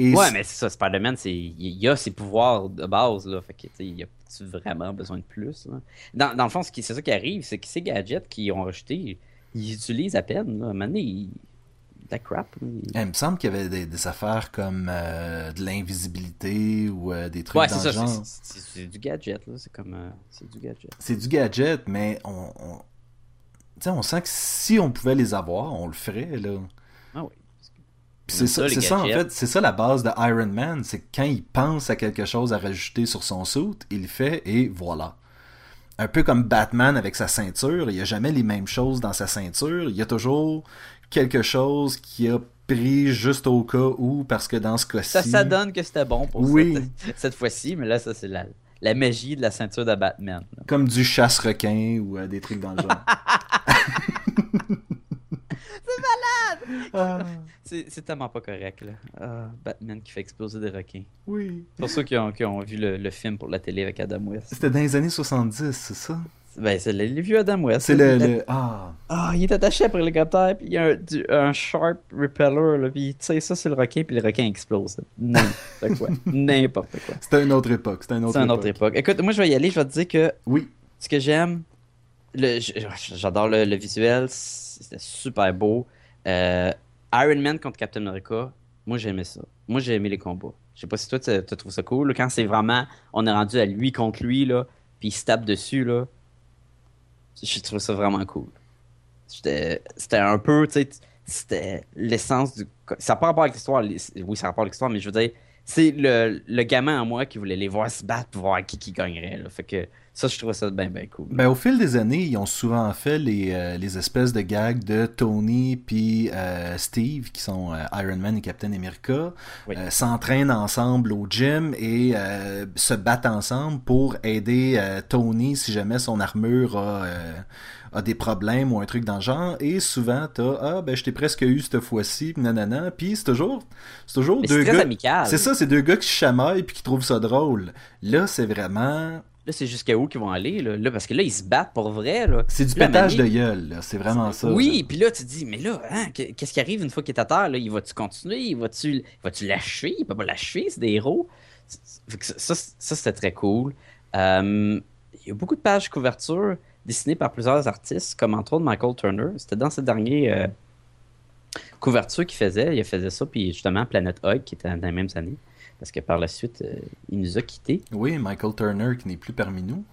Et Ouais, mais c'est ça, Spider-Man, il y a ses pouvoirs de base, là. Fait que, il y a vraiment besoin de plus, là? Dans, dans le fond, c'est ça qui arrive, c'est que ces gadgets qu'ils ont rejetés, ils utilisent à peine, là. À un moment donné, ils- la crap. Ils- il me semble qu'il y avait des, des affaires comme euh, de l'invisibilité ou euh, des trucs Ouais, dans le ça, genre. c'est, du gadget, là. C'est comme. euh, c'est du gadget. C'est du gadget, mais on, on... tu sais, on sent que si on pouvait les avoir, on le ferait là. Ah oui. Puis On c'est ça, en fait, c'est ça la base de Iron Man, c'est quand il pense à quelque chose à rajouter sur son suit, il le fait et voilà. Un peu comme Batman avec sa ceinture, il n'y a jamais les mêmes choses dans sa ceinture, il y a toujours quelque chose qui a pris juste au cas où, parce que dans ce cas-ci... Ça, ça donne que c'était bon pour Oui. cette, *laughs* cette fois-ci, mais là, ça, c'est la, la magie de la ceinture de Batman. là. Comme du chasse-requin ou euh, des trucs dans le genre. *laughs* c'est malade! C'est c'est tellement pas correct, là. Ah, Batman qui fait exploser des requins. oui. Pour ceux qui ont, qui ont vu le, le film pour la télé avec Adam West. C'était dans les années 70, c'est ça? Ben, c'est le, le vieux Adam West. C'est le, le- Ah, Ah, il est attaché après l'hélicoptère, puis il y a un, du- un sharp repeller, là, puis tu sais, ça, c'est le requin, puis le requin explose. N'importe quoi. *laughs* N'importe quoi. c'était une autre époque, c'était une autre C'est une époque. autre époque. Écoute, moi, je vais y aller, je vais te dire que Oui. ce que j'aime, j'adore le, le visuel, c'était super beau. Euh, Iron Man contre Captain America, moi j'aimais ça. Moi j'ai aimé les combats. Je sais pas si toi tu trouves ça cool. Quand c'est vraiment, on est rendu à lui contre lui, là, puis il se tape dessus, là, je trouve ça vraiment cool. C'était un peu, tu sais, c'était l'essence du. Ça n'a pas rapport avec l'histoire, oui, ça a rapport avec l'histoire, mais je veux dire, c'est le, le gamin en moi qui voulait les voir se battre pour voir qui qui gagnerait. Là. Fait que ça, je trouvais ça bien, bien cool. Ben, au fil des années, ils ont souvent fait les, euh, les espèces de gags de Tony puis euh, Steve, qui sont euh, Iron Man et Captain America, Oui. s'entraînent ensemble au gym et se battent ensemble pour aider Tony si jamais son armure a, a des problèmes ou un truc dans le genre. Et souvent, t'as Ah, ben, je t'ai presque eu cette fois-ci, puis nanana. Puis c'est toujours, c'est toujours Mais deux c'est très gars. amical. C'est ça, c'est deux gars qui se chamaillent puis qui trouvent ça drôle. Là, c'est vraiment. Là, c'est jusqu'à où qu'ils vont aller, là? Là, parce que là, ils se battent pour vrai, là. C'est du Là, pétage de gueule, là. C'est vraiment ça. Oui, puis là, tu te dis, mais là, hein, que- qu'est-ce qui arrive une fois qu'il est à terre, là? Il va-tu continuer? Il va-tu va-tu l'achever? Il peut pas l'achever, c'est des héros. Ça, c'était très cool. Euh, il y a beaucoup de pages couverture dessinées par plusieurs artistes, comme entre autres Michael Turner. C'était dans ses derniers euh, couvertures qu'il faisait. Il faisait ça, puis justement, Planet Hug, qui était dans les mêmes années. Parce que par la suite, euh, il nous a quittés. Oui, Michael Turner qui n'est plus parmi nous.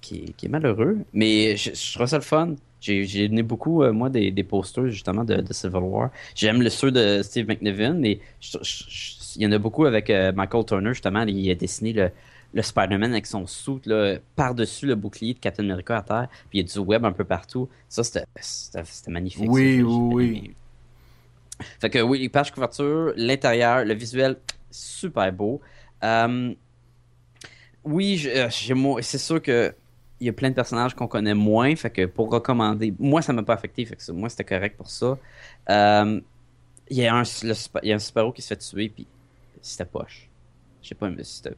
qui est, qui est malheureux. Mais je, je trouve ça le fun. J'ai donné beaucoup, euh, moi, des, des posters justement de, de Civil War. J'aime le ceux de Steve McNiven, je- je- il y en a beaucoup avec euh, Michael Turner, justement. Il a dessiné le, le Spider-Man avec son suit par-dessus le bouclier de Captain America à terre, puis il y a du web un peu partout. Ça, c'était magnifique. Oui, oui, oui. Fait que oui, page couverture, l'intérieur, le visuel, super beau. Euh, oui, euh, c'est sûr que il y a plein de personnages qu'on connaît moins, fait que pour recommander, moi ça m'a pas affecté, fait que moi c'était correct pour ça. Euh, il y a un, il y a un super-héros qui se fait tuer, puis c'était poche. Je sais pas, mais c'était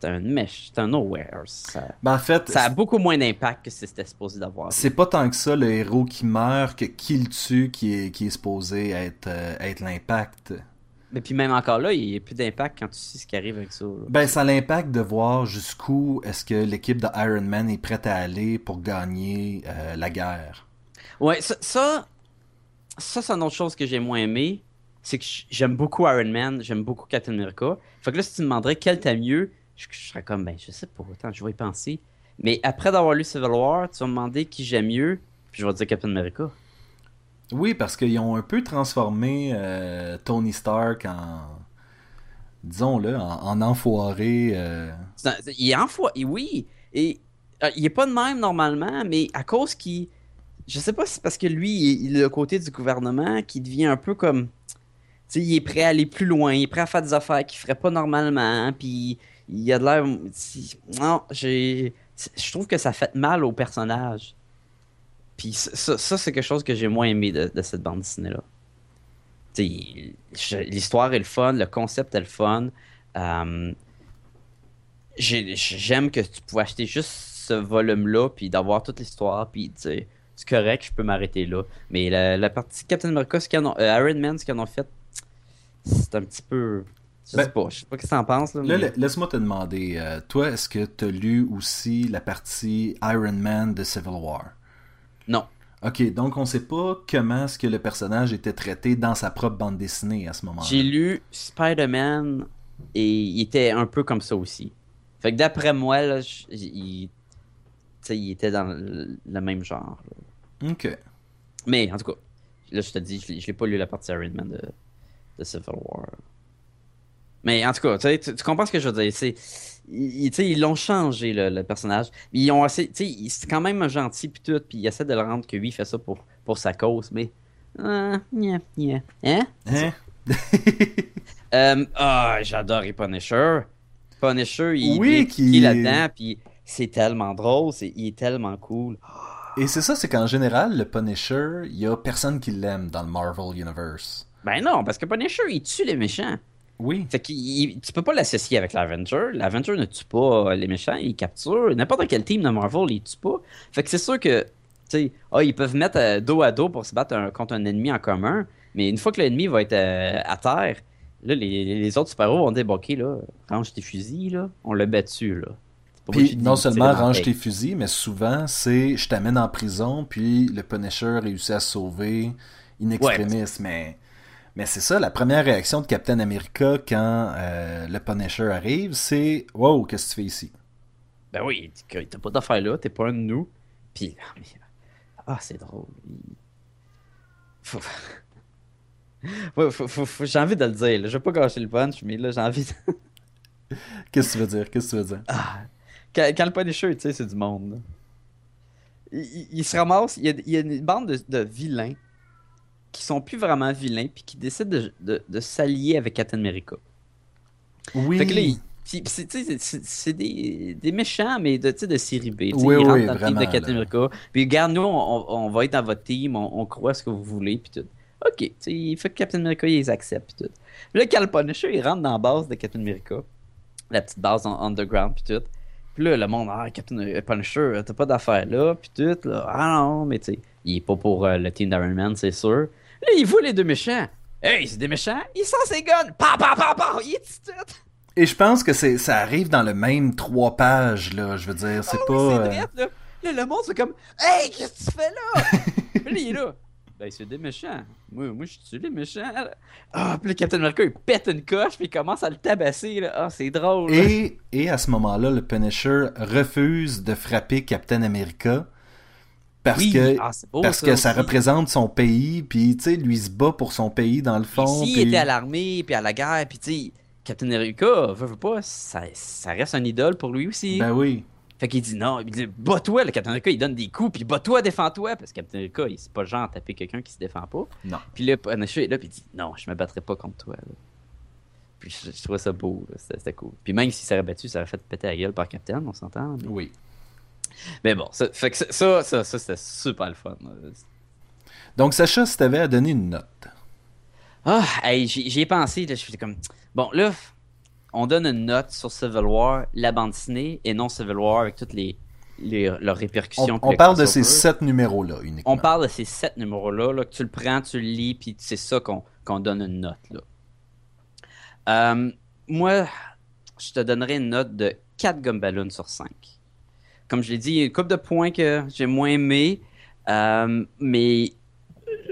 c'est un mesh, c'est un nowhere. Ça, ben en fait, ça a beaucoup moins d'impact que c'était supposé d'avoir. C'est pas tant que ça le héros qui meurt que qui le tue qui est, qui est supposé être, euh, être l'impact. Mais puis même encore là, il n'y a plus d'impact quand tu sais ce qui arrive avec ça. Ben ça a l'impact de voir jusqu'où est-ce que l'équipe de Iron Man est prête à aller pour gagner euh, la guerre. Ouais, ça, ça, ça c'est une autre chose que j'ai moins aimé. C'est que j'aime beaucoup Iron Man, j'aime beaucoup Captain America. Fait que là, si tu me demanderais quel t'as mieux, je, serais comme, ben, je sais pas, autant, je vais y penser. Mais après d'avoir lu Civil War, tu vas me demander qui j'aime mieux, puis je vais dire Captain America. Oui, parce qu'ils ont un peu transformé euh, Tony Stark en. Disons-le, en, enfoiré. Euh. il est enfoiré, oui. Et euh, il est pas de même normalement, mais à cause qu'il. Je sais pas si c'est parce que lui, il est le côté du gouvernement qui devient un peu comme. Tu sais, il est prêt à aller plus loin, il est prêt à faire des affaires qu'il ferait pas normalement, puis il a de l'air. Non, j'ai. Je trouve que ça fait mal au personnage. Puis ça, c'est quelque chose que j'ai moins aimé de, cette bande dessinée-là. L'histoire est le fun, le concept est le fun. Euh, j'aime que tu pouvais acheter juste ce volume-là, puis d'avoir toute l'histoire, puis c'est correct, je peux m'arrêter là. Mais la, partie Captain America, ce ont, euh, Iron Man, ce qu'ils en ont fait, c'est un petit peu. Je sais ben, pas, je sais pas ce que t'en penses. Là, laisse-moi te demander, euh, toi, est-ce que tu as lu aussi la partie Iron Man de Civil War? Non. Ok, donc on sait pas comment est-ce que le personnage était traité dans sa propre bande dessinée à ce moment-là. J'ai lu Spider-Man et il était un peu comme ça aussi. Fait que d'après moi, là, il, il, était dans le, même genre. Ok. Mais en tout cas, là je te dis, je, l'ai pas lu la partie Iron Man de, de Civil War. Mais en tout cas, tu, comprends ce que je veux dire. C'est, ils l'ont changé, le, personnage. Ils ont assez. C'est quand même gentil, puis tout, puis ils essaient de le rendre que lui, il fait ça pour, pour sa cause, mais. Ah, yeah, yeah. Hein? Hein? *laughs* euh, ah, j'adore Punisher. Punisher, il, oui, qui... est là-dedans, puis c'est tellement drôle, c'est, il est tellement cool. Et c'est ça, c'est qu'en général, le Punisher, il y a personne qui l'aime dans le Marvel Universe. Ben non, parce que Punisher, il tue les méchants. Oui. Fait que tu peux pas l'associer avec l'Avenger. L'Avenger ne tue pas les méchants, il capture. N'importe quel team de Marvel, il tue pas. Fait que c'est sûr que, tu sais, oh, ils peuvent mettre euh, dos à dos pour se battre contre un ennemi en commun. Mais une fois que l'ennemi va être euh, à terre, là, les, autres super-héros vont dire, bon, ok, là, range tes fusils, là, on l'a battu, là. Puis non seulement range tes fusils, mais souvent c'est je t'amène en prison, puis le Punisher réussit à sauver in extremis, mais mais c'est ça, la première réaction de Captain America quand euh, le Punisher arrive, c'est Wow, qu'est-ce que tu fais ici Ben oui, t'as pas d'affaires là, t'es pas un de nous. Puis, *laughs* ah, c'est drôle. Faut... j'ai envie de le dire. Je vais pas gâcher le punch, mais là, j'ai envie de... *laughs* Qu'est-ce que tu veux dire? Qu'est-ce que tu veux dire? Ah, quand, le Punisher, tu sais, c'est du monde. Il, se ramasse, il y, a, une bande de, de vilains qui sont plus vraiment vilains puis qui décident de, de, de s'allier avec Captain America. Oui. Fait que là, c'est des, des, méchants, mais de, de série B. Oui, ils oui, dans le team de Captain America. Puis regarde, nous, on, on, va être dans votre team, on, croit ce que vous voulez, puis tout. Ok, il fait que Captain America, il les accepte, puis tout. Puis là, quand le Punisher, il rentre dans la base de Captain America, la petite base en underground, puis tout. Puis là, le monde, ah, Captain euh, Punisher, t'as pas d'affaires là, puis tout. Là, ah non, mais tu sais, il est pas pour euh, le team d'Iron Man, c'est sûr. Là, il voit les deux méchants. Hey, c'est des méchants. Ils sont ses guns. Pa, pa, pa, pa. Il est tout. Et je pense que c'est, ça arrive dans le même trois pages, là. Je veux dire, c'est ah pas. Oui, c'est vrai, là. là. le monde, c'est comme Hey, qu'est-ce que tu fais là? *laughs* puis il est là. Ben, c'est des méchants. Moi, moi je suis les méchants. Ah, puis le Captain America, il pète une coche, puis il commence à le tabasser. Là. Ah, c'est drôle. Et, et à ce moment-là, le Punisher refuse de frapper Captain America parce que ah, parce ça que ça représente son pays puis tu sais lui se bat pour son pays dans le fond s'il était à l'armée puis à la guerre puis tu sais Captain America, veut, veut pas, ça, ça reste un idole pour lui aussi. Ben oui. Fait qu'il dit non, il dit bats-toi, le Captain America, il donne des coups, puis bats-toi, défends-toi, parce que Captain America, il- c'est pas le genre à taper quelqu'un qui se défend pas. Non. Puis là, Punisher est là, puis il dit non, je me battrai pas contre toi. là. Puis je, je trouvais ça beau, là, c'était c'était cool. Puis même s'il s'aurait battu, ça aurait fait péter la gueule par Captain, on s'entend. Mais, Oui. mais bon, ça, fait que ça, ça, ça, ça, c'était super le fun. là. Donc, Sacha, si t'avais à donner une note. Ah, hey, j'y j'y ai pensé, là, je suis comme bon, là, on donne une note sur Civil War, la bande dessinée, et non Civil War avec toutes les, les leurs répercussions. On, parle de ces sept numéros-là uniquement. On parle de ces sept numéros-là, là, que tu le prends, tu le lis, puis c'est ça qu'on donne une note. Là. Euh, moi, je te donnerais une note de 4 gumballoons sur 5. Comme je l'ai dit, il y a une couple de points que j'ai moins aimé, euh, mais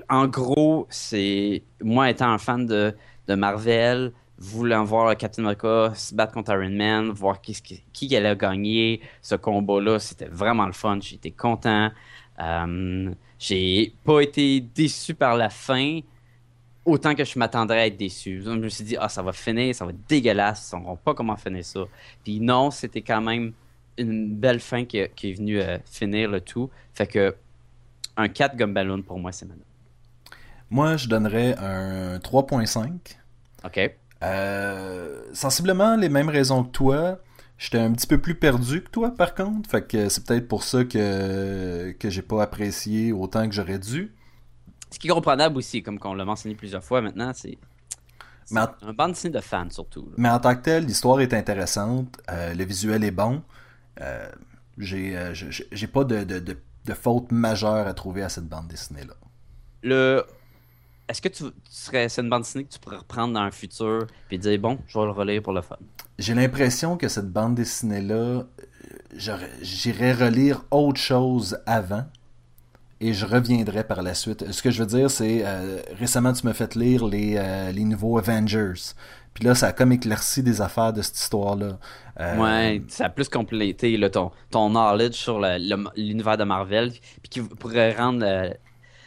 en gros, c'est moi étant un fan de, de Marvel, voulant voir Captain America se battre contre Iron Man, voir qui, qui, qui allait gagner ce combat-là, c'était vraiment le fun. J'étais content. Euh, j'ai pas été déçu par la fin autant que je m'attendrais à être déçu. Je me suis dit, ah, ça va finir, ça va être dégueulasse, ils sauront pas comment finir ça. Puis non, c'était quand même une belle fin qui, qui est venue euh, finir le tout. Fait que un 4 Gumballoon pour moi, c'est ma note. Moi, je donnerais un 3.5. OK. Euh, sensiblement les mêmes raisons que toi. J'étais un petit peu plus perdu que toi, par contre. Fait que c'est peut-être pour ça que, que j'ai pas apprécié autant que j'aurais dû. Ce qui est comprenable aussi, comme on l'a mentionné plusieurs fois maintenant, c'est en- un bande dessinée de fans surtout. là. Mais en tant que tel, l'histoire est intéressante. euh, le visuel est bon. Euh, j'ai euh, j'ai pas de, de, de, de faute majeure à trouver à cette bande dessinée-là. Le... Est-ce que tu, tu serais, c'est une bande dessinée que tu pourrais reprendre dans un futur puis dire bon, je vais le relire pour le fun? J'ai l'impression que cette bande dessinée-là, euh, j'irais relire autre chose avant et je reviendrai par la suite. Ce que je veux dire, c'est euh, récemment tu m'as fait lire les, euh, les nouveaux Avengers. Puis là, ça a comme éclairci des affaires de cette histoire-là. Euh, Ouais, ça a plus complété là, ton, ton knowledge sur l'univers de Marvel puis qui pourrait rendre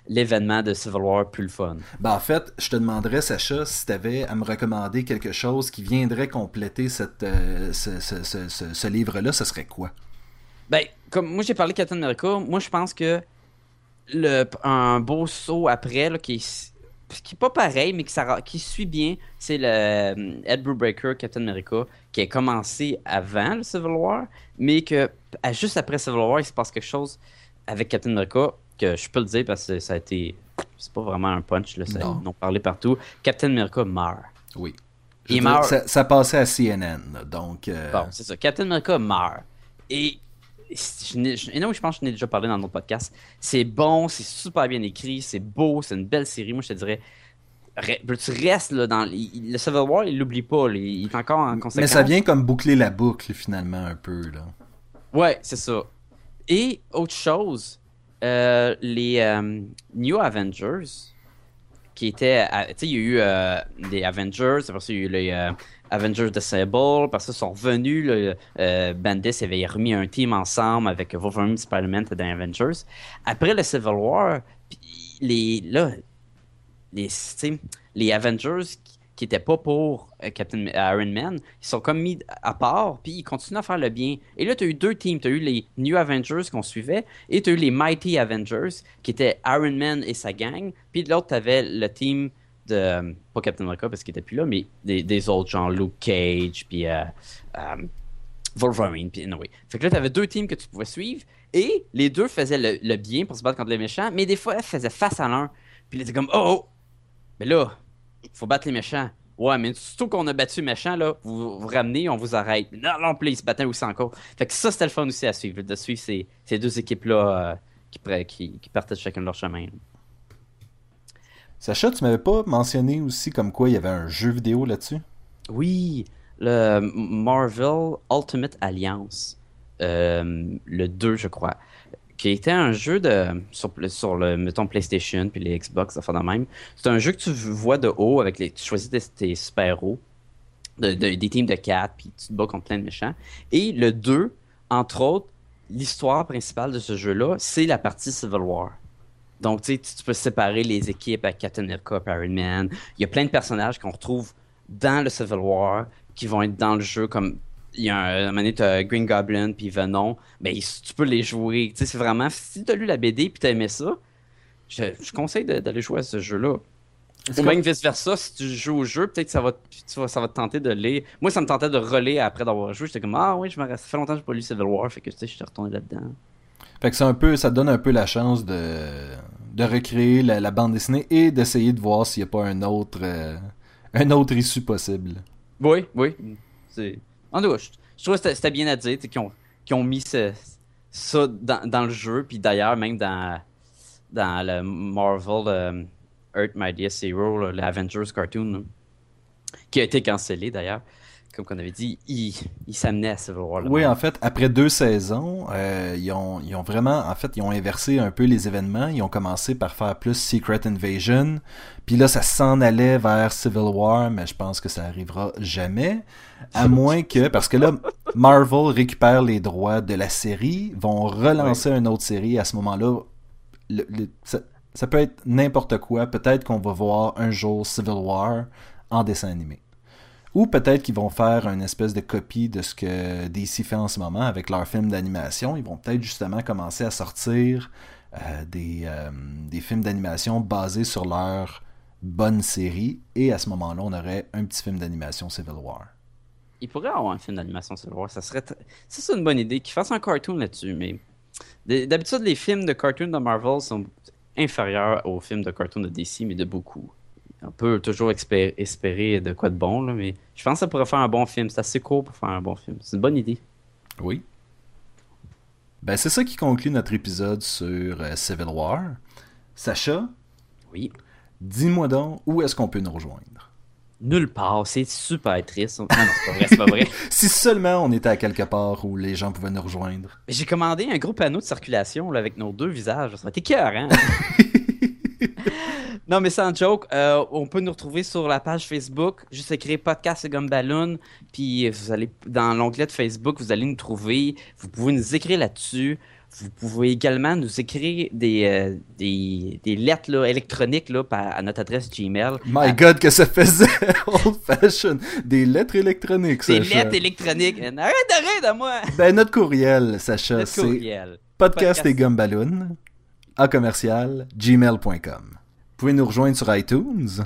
l'événement de Civil War plus le fun. Ben, en fait, je te demanderais, Sacha, si tu avais à me recommander quelque chose qui viendrait compléter cette, euh, ce, ce- ce- ce- livre-là, ce serait quoi? Ben, comme moi j'ai parlé de Captain America, moi je pense que le, un beau saut après, là, qui, est, qui est pas pareil, mais qui, ça- qui suit bien, c'est le euh, Ed Brubaker Captain America, qui a commencé avant le Civil War, mais que juste après Civil War, il se passe quelque chose avec Captain America, que je peux le dire parce que ça a été. C'est pas vraiment un punch, là, ça, Non. ont parlé partout. Captain America meurt. Oui. Il Je meurt. ça, ça passait à CNN, donc... euh, Bon, c'est ça. Captain America meurt. Et je, je- et non, je pense que je n'ai déjà parlé dans notre podcast. C'est bon, c'est super bien écrit, c'est beau, c'est une belle série. Moi, je te dirais, tu restes là, dans. Le Civil War, il l'oublie pas. là, il est encore en conséquence. Mais ça vient comme boucler la boucle, finalement, un peu, là. Ouais, c'est ça. Et autre chose, euh, les euh, New Avengers, qui étaient. Tu sais, il y a eu euh, des Avengers, après ça, il y a eu les Avengers de Sable, après ça, ils sont revenus. là, euh, Bendis avait remis un team ensemble avec Wolverine, Spider-Man et les Avengers. Après le Civil War, les, là, les, les Avengers qui- qui étaient pas pour euh, Captain Iron Man, ils sont comme mis à part, puis ils continuent à faire le bien. Et là, tu as eu deux teams. Tu as eu les New Avengers qu'on suivait, et tu as eu les Mighty Avengers, qui étaient Iron Man et sa gang. Puis de l'autre, tu avais le team de, euh, pas Captain America parce qu'il était plus là, mais des, autres, genre Luke Cage, puis euh, euh, Wolverine, puis anyway. Fait que là, tu avais deux teams que tu pouvais suivre, et les deux faisaient le, le bien pour se battre contre les méchants, mais des fois, elles faisaient face à l'un. Puis là, t'es comme, oh, oh, mais là, faut battre les méchants. Ouais, mais surtout qu'on a battu les méchants, là, vous vous ramenez, on vous arrête. Non, non, puis là, ils se battaient aussi encore. Fait que ça, c'était le fun aussi à suivre, de suivre ces, ces deux équipes-là euh, qui, qui, qui partaient chacun de leur chemin. Sacha, tu m'avais pas mentionné aussi comme quoi il y avait un jeu vidéo là-dessus? Oui, le Marvel Ultimate Alliance, euh, le 2, je crois, qui était un jeu de sur, le mettons PlayStation puis les Xbox, fait de même. C'est un jeu que tu vois de haut avec les, tu choisis tes, de- de- des teams de 4 puis tu te bats contre plein de méchants. Et le 2, entre autres, l'histoire principale de ce jeu-là, c'est la partie Civil War. Donc, tu tu peux séparer les équipes avec Captain America, Iron Man. Il y a plein de personnages qu'on retrouve dans le Civil War, qui vont être dans le jeu comme il y a un, un moment donné, t'as Green Goblin puis Venom, mais tu peux les jouer. Tu sais, c'est vraiment si t'as lu la BD puis t'as aimé ça, je, je conseille d'aller jouer à ce jeu-là. Ou que- même vice versa, si tu joues au jeu, peut-être que ça va, tu vas- ça va te tenter de lire. Moi, ça me tentait de relire après d'avoir joué. J'étais comme ah oui, je me reste. Ça fait longtemps que j'ai pas lu Civil War, fait que tu sais, je suis retourné là-dedans. Fait que c'est un peu, ça donne un peu la chance de, de recréer la, la bande dessinée et d'essayer de voir s'il n'y a pas un autre, euh, un autre issue possible. Oui, oui. C'est... En je, trouve que c'était, bien à dire, qu'ils ont, mis ça dans, le jeu, puis d'ailleurs, même dans, le Marvel euh, Earth Mightiest Hero, là, le Avengers cartoon, qui a été cancellé d'ailleurs, comme qu'on avait dit, il, s'amenait à Civil War. Oui, en fait, après deux saisons, euh, ils, ont, ils ont vraiment, en fait, ils ont inversé un peu les événements. Ils ont commencé par faire plus Secret Invasion, puis là, ça s'en allait vers Civil War, mais je pense que ça arrivera jamais, à moins que, parce que là, Marvel récupère les droits de la série, vont relancer une autre série à ce moment-là. Le- le- ça, ça peut être n'importe quoi. Peut-être qu'on va voir un jour Civil War en dessin animé. Ou peut-être qu'ils vont faire une espèce de copie de ce que DC fait en ce moment avec leurs films d'animation. Ils vont peut-être justement commencer à sortir euh, des, euh, des films d'animation basés sur leur bonne série. Et à ce moment-là, on aurait un petit film d'animation Civil War. Il pourrait avoir un film d'animation Civil War, ça serait... Ça, c'est une bonne idée, qu'ils fassent un cartoon là-dessus, mais... D'habitude, les films de cartoon de Marvel sont inférieurs aux films de cartoon de DC, mais de beaucoup. On peut toujours espérer de quoi de bon, là, mais je pense que ça pourrait faire un bon film. C'est assez court pour faire un bon film. C'est une bonne idée. Oui. Ben, c'est ça qui conclut notre épisode sur euh, Civil War. Sacha, Oui. dis-moi donc où est-ce qu'on peut nous rejoindre? Nulle part. C'est super triste. Non, non, c'est pas vrai, c'est pas vrai. *laughs* Si seulement on était à quelque part où les gens pouvaient nous rejoindre. J'ai commandé un gros panneau de circulation là, avec nos deux visages. Ça va être cœur, hein? *laughs* non, mais sans joke, euh, on peut nous retrouver sur la page Facebook. Juste écrire podcast et gomme ballon. Puis vous allez dans l'onglet de Facebook, vous allez nous trouver. Vous pouvez nous écrire là-dessus. Vous pouvez également nous écrire des, euh, des, des lettres là, électroniques là, par- à notre adresse Gmail. My God, que ça faisait *laughs* old fashion. Des lettres électroniques, Des Sacha. lettres électroniques. Arrête d'arrêter de moi! Ben, notre courriel, Sacha, c'est podcast Podcast. et gumballoon à commercial gmail.com. Vous pouvez nous rejoindre sur iTunes. Vous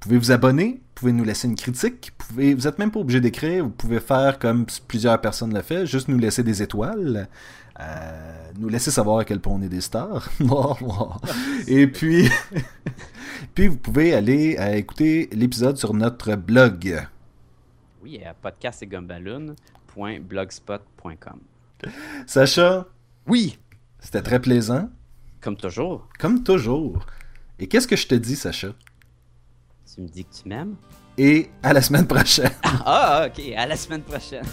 pouvez vous abonner. Vous pouvez nous laisser une critique. Vous pouvez, vous êtes même pas obligé d'écrire. Vous pouvez faire comme plusieurs personnes le font, juste nous laisser des étoiles. Euh, nous laisser savoir à quel point on est des stars. *laughs* Et puis, *laughs* puis vous pouvez aller euh, écouter l'épisode sur notre blog. Oui, à podcast et gumballoon.blogspot.com. Sacha, Oui! c'était très plaisant, Comme toujours, comme toujours. Et qu'est-ce que je te dis, Sacha? Tu me dis que tu m'aimes. Et à la semaine prochaine. Ah, ok, à la semaine prochaine.